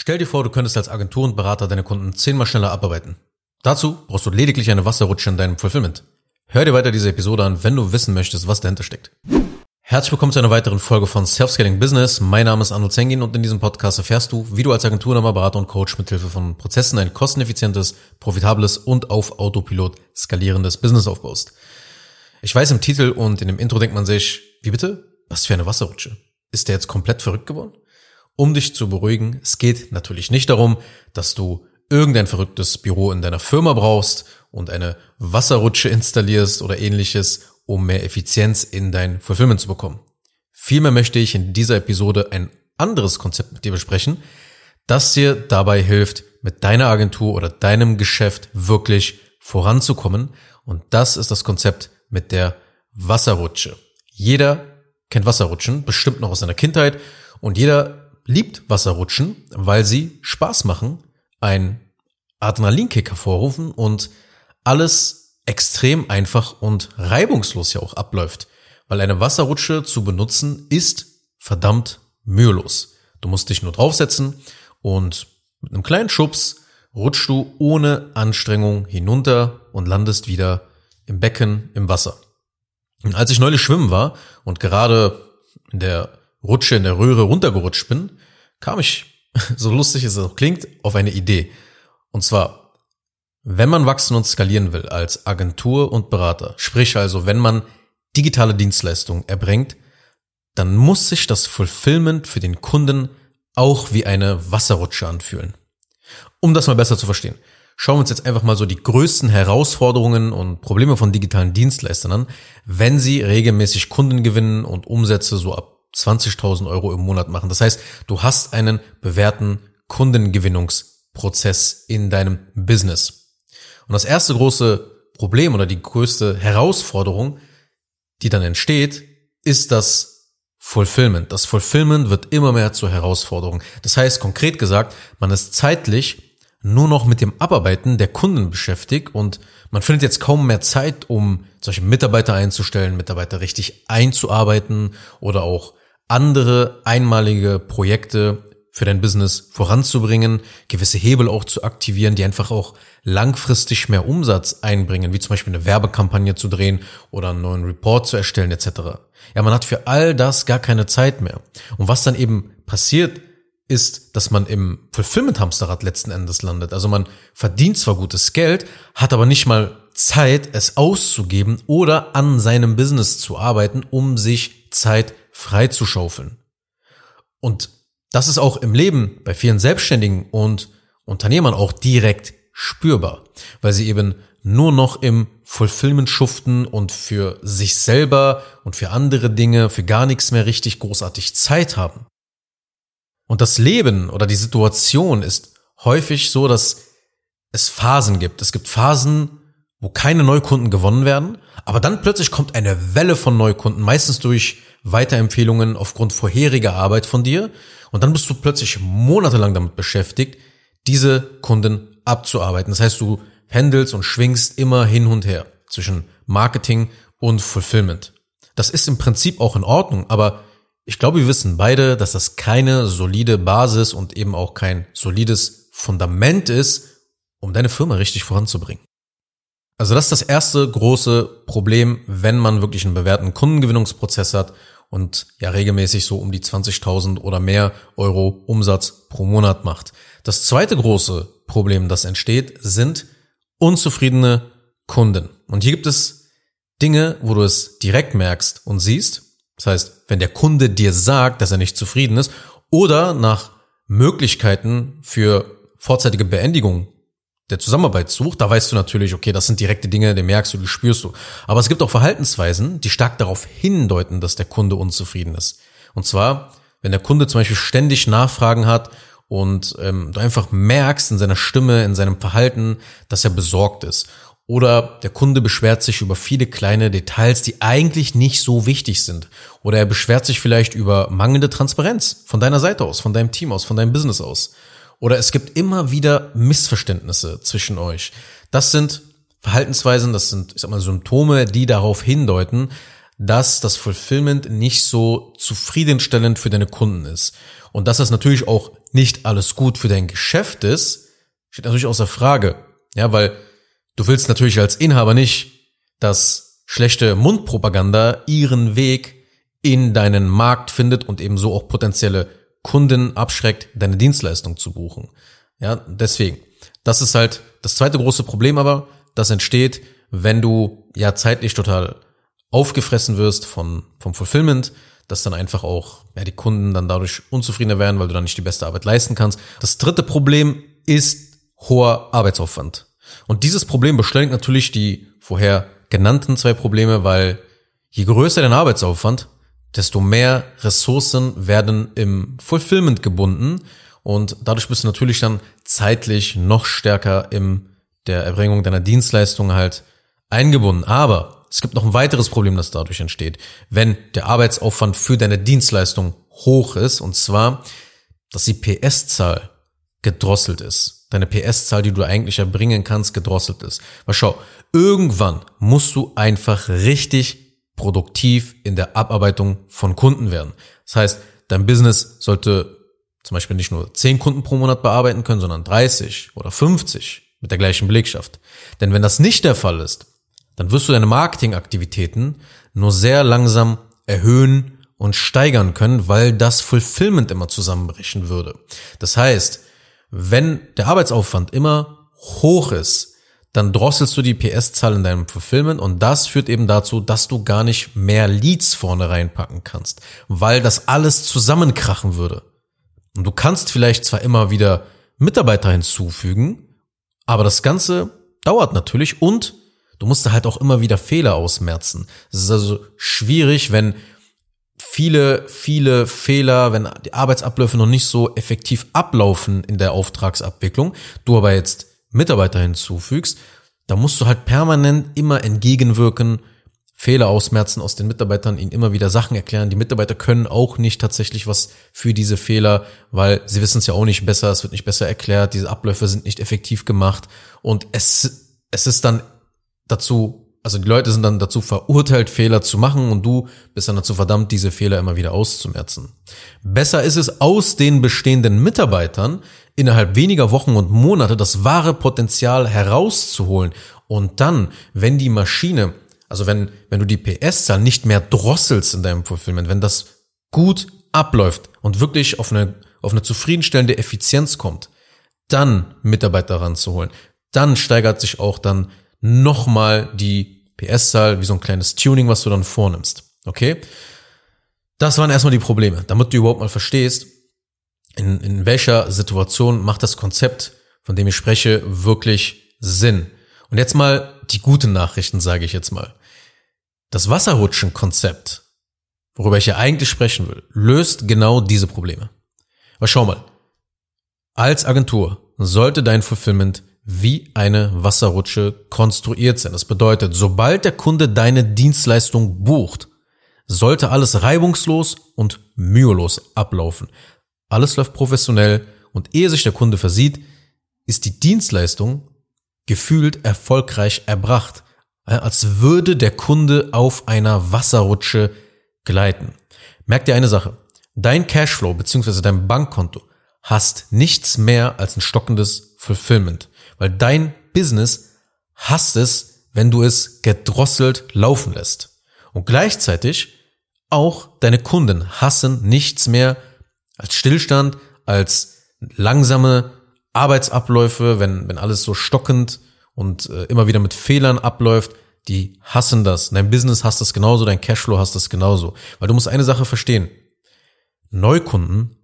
Stell dir vor, du könntest als Agentur und Berater deine Kunden zehnmal schneller abarbeiten. Dazu brauchst du lediglich eine Wasserrutsche in deinem Fulfillment. Hör dir weiter diese Episode an, wenn du wissen möchtest, was dahinter steckt. Herzlich willkommen zu einer weiteren Folge von Self-Scaling Business. Mein Name ist Arnold Zengin und in diesem Podcast erfährst du, wie du als Agentur, Berater und Coach mithilfe von Prozessen ein kosteneffizientes, profitables und auf Autopilot skalierendes Business aufbaust. Ich weiß, im Titel und in dem Intro denkt man sich, wie bitte? Was für eine Wasserrutsche? Ist der jetzt komplett verrückt geworden? Um dich zu beruhigen, es geht natürlich nicht darum, dass du irgendein verrücktes Büro in deiner Firma brauchst und eine Wasserrutsche installierst oder ähnliches, um mehr Effizienz in dein Fulfillment zu bekommen. Vielmehr möchte ich in dieser Episode ein anderes Konzept mit dir besprechen, das dir dabei hilft, mit deiner Agentur oder deinem Geschäft wirklich voranzukommen. Und das ist das Konzept mit der Wasserrutsche. Jeder kennt Wasserrutschen, bestimmt noch aus seiner Kindheit. Und jeder liebt Wasserrutschen, weil sie Spaß machen, ein Adrenalinkick hervorrufen und alles extrem einfach und reibungslos ja auch abläuft. Weil eine Wasserrutsche zu benutzen ist verdammt mühelos. Du musst dich nur draufsetzen und mit einem kleinen Schubs rutschst du ohne Anstrengung hinunter und landest wieder im Becken im Wasser. Und als ich neulich schwimmen war und gerade in der Rutsche in der Röhre runtergerutscht bin, kam ich, so lustig es auch klingt, auf eine Idee. Und zwar, wenn man wachsen und skalieren will als Agentur und Berater, sprich also, wenn man digitale Dienstleistungen erbringt, dann muss sich das Fulfillment für den Kunden auch wie eine Wasserrutsche anfühlen. Um das mal besser zu verstehen, schauen wir uns jetzt einfach mal so die größten Herausforderungen und Probleme von digitalen Dienstleistern an, wenn sie regelmäßig Kunden gewinnen und Umsätze so ab 20.000 Euro im Monat machen. Das heißt, du hast einen bewährten Kundengewinnungsprozess in deinem Business. Und das erste große Problem oder die größte Herausforderung, die dann entsteht, ist das Fulfillment. Das Fulfillment wird immer mehr zur Herausforderung. Das heißt, konkret gesagt, man ist zeitlich nur noch mit dem Abarbeiten der Kunden beschäftigt und man findet jetzt kaum mehr Zeit, um solche Mitarbeiter einzustellen, Mitarbeiter richtig einzuarbeiten oder auch andere einmalige Projekte für dein Business voranzubringen, gewisse Hebel auch zu aktivieren, die einfach auch langfristig mehr Umsatz einbringen, wie zum Beispiel eine Werbekampagne zu drehen oder einen neuen Report zu erstellen etc. Ja, man hat für all das gar keine Zeit mehr. Und was dann eben passiert, ist, dass man im Fulfillment-Hamsterrad letzten Endes landet. Also man verdient zwar gutes Geld, hat aber nicht mal Zeit, es auszugeben oder an seinem Business zu arbeiten, um sich Zeit freizuschaufeln. Und das ist auch im Leben bei vielen Selbstständigen und Unternehmern auch direkt spürbar, weil sie eben nur noch im Fulfillment schuften und für sich selber und für andere Dinge, für gar nichts mehr richtig großartig Zeit haben. Und das Leben oder die Situation ist häufig so, dass es Phasen gibt. Es gibt Phasen, wo keine Neukunden gewonnen werden, aber dann plötzlich kommt eine Welle von Neukunden, meistens durch Weiterempfehlungen aufgrund vorheriger Arbeit von dir und dann bist du plötzlich monatelang damit beschäftigt, diese Kunden abzuarbeiten. Das heißt, du pendelst und schwingst immer hin und her zwischen Marketing und Fulfillment. Das ist im Prinzip auch in Ordnung, aber ich glaube, wir wissen beide, dass das keine solide Basis und eben auch kein solides Fundament ist, um deine Firma richtig voranzubringen. Also das ist das erste große Problem, wenn man wirklich einen bewährten Kundengewinnungsprozess hat und ja regelmäßig so um die 20.000 oder mehr Euro Umsatz pro Monat macht. Das zweite große Problem, das entsteht, sind unzufriedene Kunden. Und hier gibt es Dinge, wo du es direkt merkst und siehst. Das heißt, wenn der Kunde dir sagt, dass er nicht zufrieden ist oder nach Möglichkeiten für vorzeitige Beendigung der Zusammenarbeit sucht, da weißt du natürlich, okay, das sind direkte Dinge, die merkst du, die spürst du. Aber es gibt auch Verhaltensweisen, die stark darauf hindeuten, dass der Kunde unzufrieden ist. Und zwar, wenn der Kunde zum Beispiel ständig Nachfragen hat und ähm, du einfach merkst in seiner Stimme, in seinem Verhalten, dass er besorgt ist. Oder der Kunde beschwert sich über viele kleine Details, die eigentlich nicht so wichtig sind. Oder er beschwert sich vielleicht über mangelnde Transparenz von deiner Seite aus, von deinem Team aus, von deinem Business aus. Oder es gibt immer wieder Missverständnisse zwischen euch. Das sind Verhaltensweisen, das sind, ich sag mal, Symptome, die darauf hindeuten, dass das Fulfillment nicht so zufriedenstellend für deine Kunden ist. Und dass das natürlich auch nicht alles gut für dein Geschäft ist, steht natürlich außer Frage. Ja, weil du willst natürlich als Inhaber nicht, dass schlechte Mundpropaganda ihren Weg in deinen Markt findet und ebenso auch potenzielle Kunden abschreckt, deine Dienstleistung zu buchen. Ja, deswegen. Das ist halt das zweite große Problem aber, das entsteht, wenn du ja zeitlich total aufgefressen wirst von, vom Fulfillment, dass dann einfach auch ja, die Kunden dann dadurch unzufriedener werden, weil du dann nicht die beste Arbeit leisten kannst. Das dritte Problem ist hoher Arbeitsaufwand. Und dieses Problem beschleunigt natürlich die vorher genannten zwei Probleme, weil je größer dein Arbeitsaufwand, desto mehr Ressourcen werden im Fulfillment gebunden und dadurch bist du natürlich dann zeitlich noch stärker im der Erbringung deiner Dienstleistung halt eingebunden. Aber es gibt noch ein weiteres Problem, das dadurch entsteht, wenn der Arbeitsaufwand für deine Dienstleistung hoch ist, und zwar, dass die PS-Zahl gedrosselt ist. Deine PS-Zahl, die du eigentlich erbringen kannst, gedrosselt ist. Weil schau, irgendwann musst du einfach richtig produktiv in der Abarbeitung von Kunden werden. Das heißt, dein Business sollte zum Beispiel nicht nur 10 Kunden pro Monat bearbeiten können, sondern 30 oder 50 mit der gleichen Belegschaft. Denn wenn das nicht der Fall ist, dann wirst du deine Marketingaktivitäten nur sehr langsam erhöhen und steigern können, weil das Fulfillment immer zusammenbrechen würde. Das heißt, wenn der Arbeitsaufwand immer hoch ist, dann drosselst du die PS-Zahl in deinem Fulfillment und das führt eben dazu, dass du gar nicht mehr Leads vorne reinpacken kannst, weil das alles zusammenkrachen würde. Und du kannst vielleicht zwar immer wieder Mitarbeiter hinzufügen, aber das Ganze dauert natürlich und du musst da halt auch immer wieder Fehler ausmerzen. Es ist also schwierig, wenn viele, viele Fehler, wenn die Arbeitsabläufe noch nicht so effektiv ablaufen in der Auftragsabwicklung, du aber jetzt Mitarbeiter hinzufügst, da musst du halt permanent immer entgegenwirken, Fehler ausmerzen aus den Mitarbeitern, ihnen immer wieder Sachen erklären. Die Mitarbeiter können auch nicht tatsächlich was für diese Fehler, weil sie wissen es ja auch nicht besser, es wird nicht besser erklärt, diese Abläufe sind nicht effektiv gemacht und es, es ist dann dazu, also die Leute sind dann dazu verurteilt, Fehler zu machen und du bist dann dazu verdammt, diese Fehler immer wieder auszumerzen. Besser ist es, aus den bestehenden Mitarbeitern innerhalb weniger Wochen und Monate das wahre Potenzial herauszuholen und dann, wenn die Maschine also wenn, wenn du die PS-Zahl nicht mehr drosselst in deinem Fulfillment, wenn das gut abläuft und wirklich auf eine, auf eine zufriedenstellende Effizienz kommt, dann Mitarbeiter ranzuholen, dann steigert sich auch dann nochmal die PS-Zahl wie so ein kleines Tuning, was du dann vornimmst. Okay? Das waren erstmal die Probleme, damit du überhaupt mal verstehst, in, in welcher Situation macht das Konzept, von dem ich spreche, wirklich Sinn. Und jetzt mal die guten Nachrichten, sage ich jetzt mal. Das Wasserrutschen-Konzept, worüber ich ja eigentlich sprechen will, löst genau diese Probleme. Aber schau mal, als Agentur sollte dein Fulfillment wie eine Wasserrutsche konstruiert sein. Das bedeutet, sobald der Kunde deine Dienstleistung bucht, sollte alles reibungslos und mühelos ablaufen. Alles läuft professionell und ehe sich der Kunde versieht, ist die Dienstleistung gefühlt erfolgreich erbracht als würde der Kunde auf einer Wasserrutsche gleiten. Merk dir eine Sache. Dein Cashflow bzw. dein Bankkonto hast nichts mehr als ein stockendes Fulfillment, weil dein Business hasst es, wenn du es gedrosselt laufen lässt. Und gleichzeitig auch deine Kunden hassen nichts mehr als Stillstand, als langsame Arbeitsabläufe, wenn, wenn alles so stockend und äh, immer wieder mit Fehlern abläuft, die hassen das. Dein Business hasst das genauso, dein Cashflow hasst das genauso. Weil du musst eine Sache verstehen. Neukunden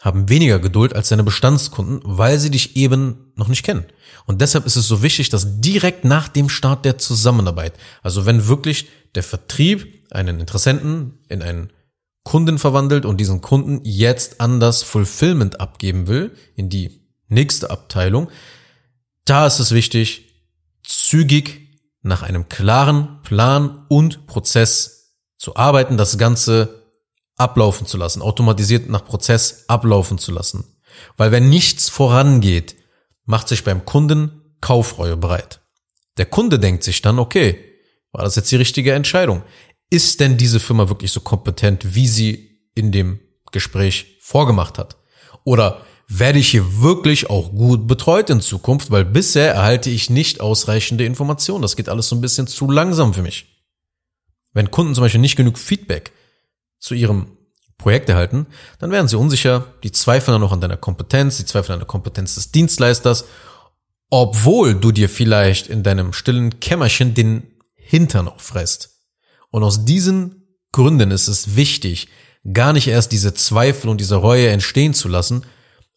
haben weniger Geduld als deine Bestandskunden, weil sie dich eben noch nicht kennen. Und deshalb ist es so wichtig, dass direkt nach dem Start der Zusammenarbeit, also wenn wirklich der Vertrieb einen Interessenten in einen Kunden verwandelt und diesen Kunden jetzt an das Fulfillment abgeben will, in die nächste Abteilung, da ist es wichtig, zügig nach einem klaren Plan und Prozess zu arbeiten, das Ganze ablaufen zu lassen, automatisiert nach Prozess ablaufen zu lassen. Weil wenn nichts vorangeht, macht sich beim Kunden Kaufreue bereit. Der Kunde denkt sich dann, okay, war das jetzt die richtige Entscheidung? Ist denn diese Firma wirklich so kompetent, wie sie in dem Gespräch vorgemacht hat? Oder werde ich hier wirklich auch gut betreut in Zukunft, weil bisher erhalte ich nicht ausreichende Informationen. Das geht alles so ein bisschen zu langsam für mich. Wenn Kunden zum Beispiel nicht genug Feedback zu ihrem Projekt erhalten, dann werden sie unsicher, die zweifeln dann noch an deiner Kompetenz, die zweifeln an der Kompetenz des Dienstleisters, obwohl du dir vielleicht in deinem stillen Kämmerchen den Hintern auffresst. Und aus diesen Gründen ist es wichtig, gar nicht erst diese Zweifel und diese Reue entstehen zu lassen,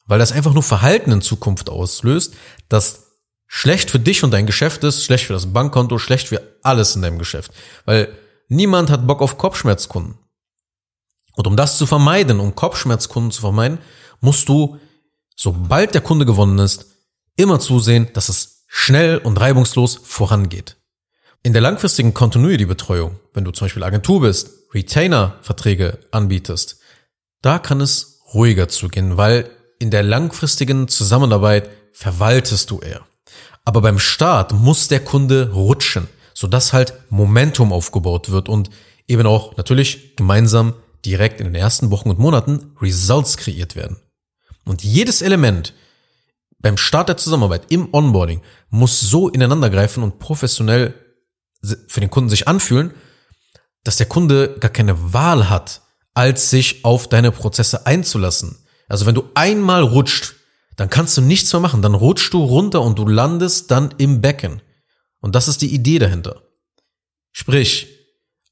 weil das einfach nur Verhalten in Zukunft auslöst, das schlecht für dich und dein Geschäft ist, schlecht für das Bankkonto, schlecht für alles in deinem Geschäft. Weil niemand hat Bock auf Kopfschmerzkunden. Und um das zu vermeiden, um Kopfschmerzkunden zu vermeiden, musst du, sobald der Kunde gewonnen ist, immer zusehen, dass es schnell und reibungslos vorangeht. In der langfristigen Continuity-Betreuung, wenn du zum Beispiel Agentur bist, Retainer-Verträge anbietest, da kann es ruhiger zugehen, weil in der langfristigen Zusammenarbeit verwaltest du eher. Aber beim Start muss der Kunde rutschen, sodass halt Momentum aufgebaut wird und eben auch natürlich gemeinsam direkt in den ersten Wochen und Monaten Results kreiert werden. Und jedes Element beim Start der Zusammenarbeit im Onboarding muss so ineinandergreifen und professionell für den Kunden sich anfühlen, dass der Kunde gar keine Wahl hat, als sich auf deine Prozesse einzulassen. Also wenn du einmal rutscht, dann kannst du nichts mehr machen. Dann rutschst du runter und du landest dann im Becken. Und das ist die Idee dahinter. Sprich,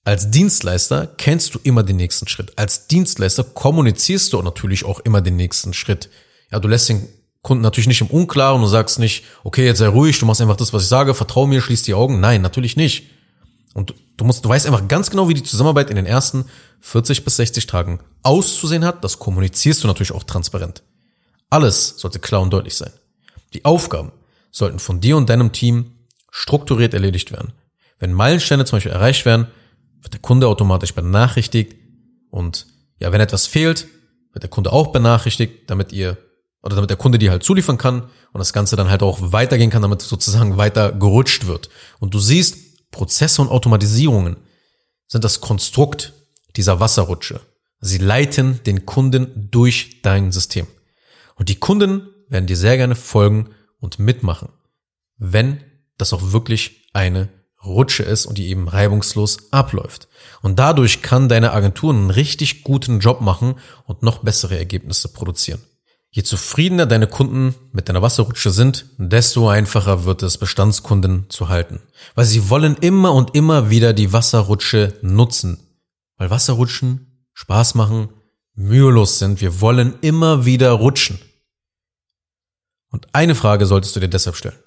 als Dienstleister kennst du immer den nächsten Schritt. Als Dienstleister kommunizierst du natürlich auch immer den nächsten Schritt. Ja, du lässt den Kunden natürlich nicht im Unklaren und sagst nicht, okay, jetzt sei ruhig, du machst einfach das, was ich sage, vertrau mir, schließ die Augen. Nein, natürlich nicht. Und du musst, du weißt einfach ganz genau, wie die Zusammenarbeit in den ersten 40 bis 60 Tagen auszusehen hat. Das kommunizierst du natürlich auch transparent. Alles sollte klar und deutlich sein. Die Aufgaben sollten von dir und deinem Team strukturiert erledigt werden. Wenn Meilensteine zum Beispiel erreicht werden, wird der Kunde automatisch benachrichtigt und ja, wenn etwas fehlt, wird der Kunde auch benachrichtigt, damit ihr oder damit der Kunde die halt zuliefern kann und das Ganze dann halt auch weitergehen kann, damit sozusagen weiter gerutscht wird. Und du siehst, Prozesse und Automatisierungen sind das Konstrukt dieser Wasserrutsche. Sie leiten den Kunden durch dein System. Und die Kunden werden dir sehr gerne folgen und mitmachen, wenn das auch wirklich eine Rutsche ist und die eben reibungslos abläuft. Und dadurch kann deine Agentur einen richtig guten Job machen und noch bessere Ergebnisse produzieren. Je zufriedener deine Kunden mit deiner Wasserrutsche sind, desto einfacher wird es, Bestandskunden zu halten. Weil sie wollen immer und immer wieder die Wasserrutsche nutzen. Weil Wasserrutschen Spaß machen, mühelos sind. Wir wollen immer wieder rutschen. Und eine Frage solltest du dir deshalb stellen.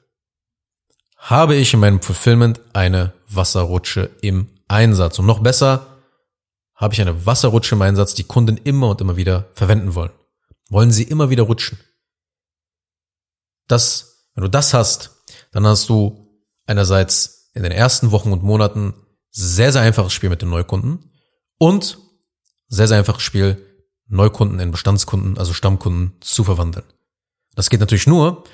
Habe ich in meinem Fulfillment eine Wasserrutsche im Einsatz? Und noch besser, habe ich eine Wasserrutsche im Einsatz, die Kunden immer und immer wieder verwenden wollen? Wollen sie immer wieder rutschen. Das, wenn du das hast, dann hast du einerseits in den ersten Wochen und Monaten sehr, sehr einfaches Spiel mit den Neukunden und sehr, sehr einfaches Spiel, Neukunden in Bestandskunden, also Stammkunden zu verwandeln. Das geht natürlich nur,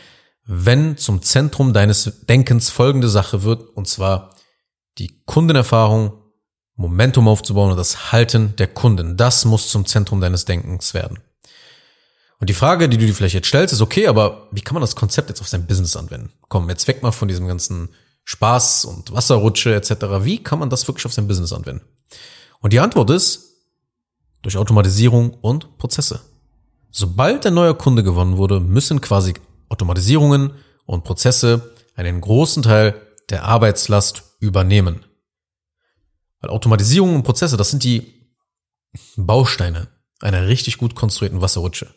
wenn zum Zentrum deines Denkens folgende Sache wird, und zwar die Kundenerfahrung, Momentum aufzubauen und das Halten der Kunden. Das muss zum Zentrum deines Denkens werden. Und die Frage, die du dir vielleicht jetzt stellst, ist okay, aber wie kann man das Konzept jetzt auf sein Business anwenden? Komm, jetzt weg mal von diesem ganzen Spaß und Wasserrutsche etc. Wie kann man das wirklich auf sein Business anwenden? Und die Antwort ist durch Automatisierung und Prozesse. Sobald ein neuer Kunde gewonnen wurde, müssen quasi Automatisierungen und Prozesse einen großen Teil der Arbeitslast übernehmen. Weil Automatisierungen und Prozesse, das sind die Bausteine einer richtig gut konstruierten Wasserrutsche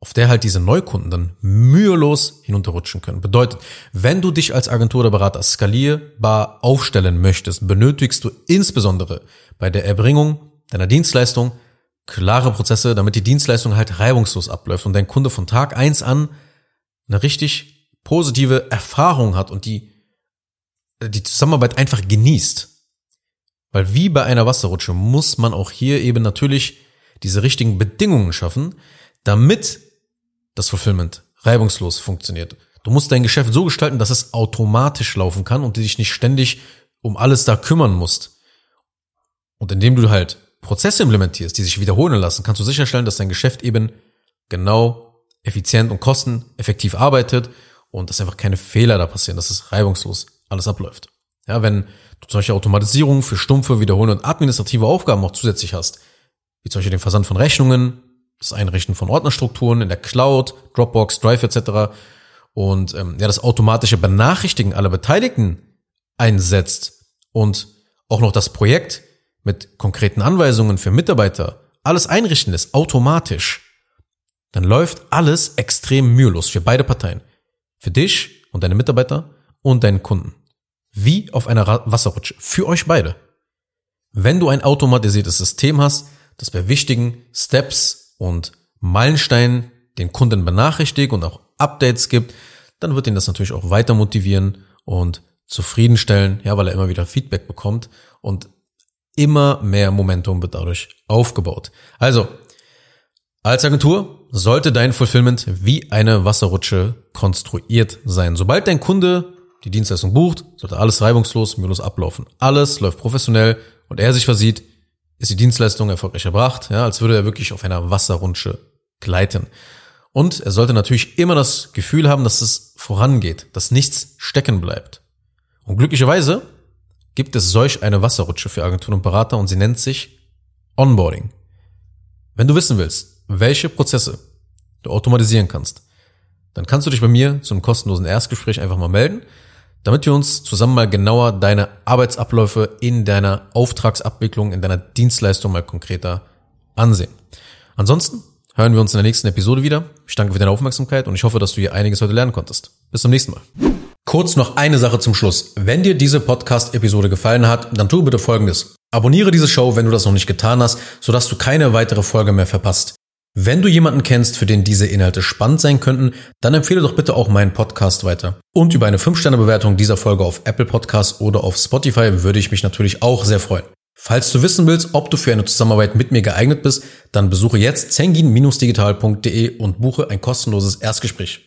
auf der halt diese Neukunden dann mühelos hinunterrutschen können. Bedeutet, wenn du dich als Agentur oder Berater skalierbar aufstellen möchtest, benötigst du insbesondere bei der Erbringung deiner Dienstleistung klare Prozesse, damit die Dienstleistung halt reibungslos abläuft und dein Kunde von Tag eins an eine richtig positive Erfahrung hat und die, die Zusammenarbeit einfach genießt. Weil wie bei einer Wasserrutsche muss man auch hier eben natürlich diese richtigen Bedingungen schaffen, damit das Fulfillment reibungslos funktioniert. Du musst dein Geschäft so gestalten, dass es automatisch laufen kann und du dich nicht ständig um alles da kümmern musst. Und indem du halt Prozesse implementierst, die sich wiederholen lassen, kannst du sicherstellen, dass dein Geschäft eben genau effizient und kosteneffektiv arbeitet und dass einfach keine Fehler da passieren, dass es reibungslos alles abläuft. Ja, wenn du solche Automatisierung für stumpfe, wiederholende und administrative Aufgaben auch zusätzlich hast, wie zum Beispiel den Versand von Rechnungen, das Einrichten von Ordnerstrukturen in der Cloud, Dropbox, Drive etc. und ähm, ja, das automatische Benachrichtigen aller Beteiligten einsetzt und auch noch das Projekt mit konkreten Anweisungen für Mitarbeiter alles einrichten lässt, automatisch, dann läuft alles extrem mühelos für beide Parteien. Für dich und deine Mitarbeiter und deinen Kunden. Wie auf einer Wasserrutsche. Für euch beide. Wenn du ein automatisiertes System hast, das bei wichtigen Steps und Meilensteinen den Kunden benachrichtigt und auch Updates gibt, dann wird ihn das natürlich auch weiter motivieren und zufriedenstellen, ja, weil er immer wieder Feedback bekommt und immer mehr Momentum wird dadurch aufgebaut. Also, als Agentur sollte dein Fulfillment wie eine Wasserrutsche konstruiert sein. Sobald dein Kunde die Dienstleistung bucht, sollte alles reibungslos, mühelos ablaufen. Alles läuft professionell und er sich versieht, ist die Dienstleistung erfolgreich erbracht, ja, als würde er wirklich auf einer Wasserrutsche gleiten. Und er sollte natürlich immer das Gefühl haben, dass es vorangeht, dass nichts stecken bleibt. Und glücklicherweise gibt es solch eine Wasserrutsche für Agenturen und Berater und sie nennt sich Onboarding. Wenn du wissen willst, welche Prozesse du automatisieren kannst, dann kannst du dich bei mir zum kostenlosen Erstgespräch einfach mal melden, damit wir uns zusammen mal genauer deine Arbeitsabläufe in deiner Auftragsabwicklung, in deiner Dienstleistung mal konkreter ansehen. Ansonsten hören wir uns in der nächsten Episode wieder. Ich danke für deine Aufmerksamkeit und ich hoffe, dass du hier einiges heute lernen konntest. Bis zum nächsten Mal. Kurz noch eine Sache zum Schluss. Wenn dir diese Podcast-Episode gefallen hat, dann tu bitte Folgendes. Abonniere diese Show, wenn du das noch nicht getan hast, sodass du keine weitere Folge mehr verpasst. Wenn du jemanden kennst, für den diese Inhalte spannend sein könnten, dann empfehle doch bitte auch meinen Podcast weiter. Und über eine 5-Sterne-Bewertung dieser Folge auf Apple Podcasts oder auf Spotify würde ich mich natürlich auch sehr freuen. Falls du wissen willst, ob du für eine Zusammenarbeit mit mir geeignet bist, dann besuche jetzt zengin-digital.de und buche ein kostenloses Erstgespräch.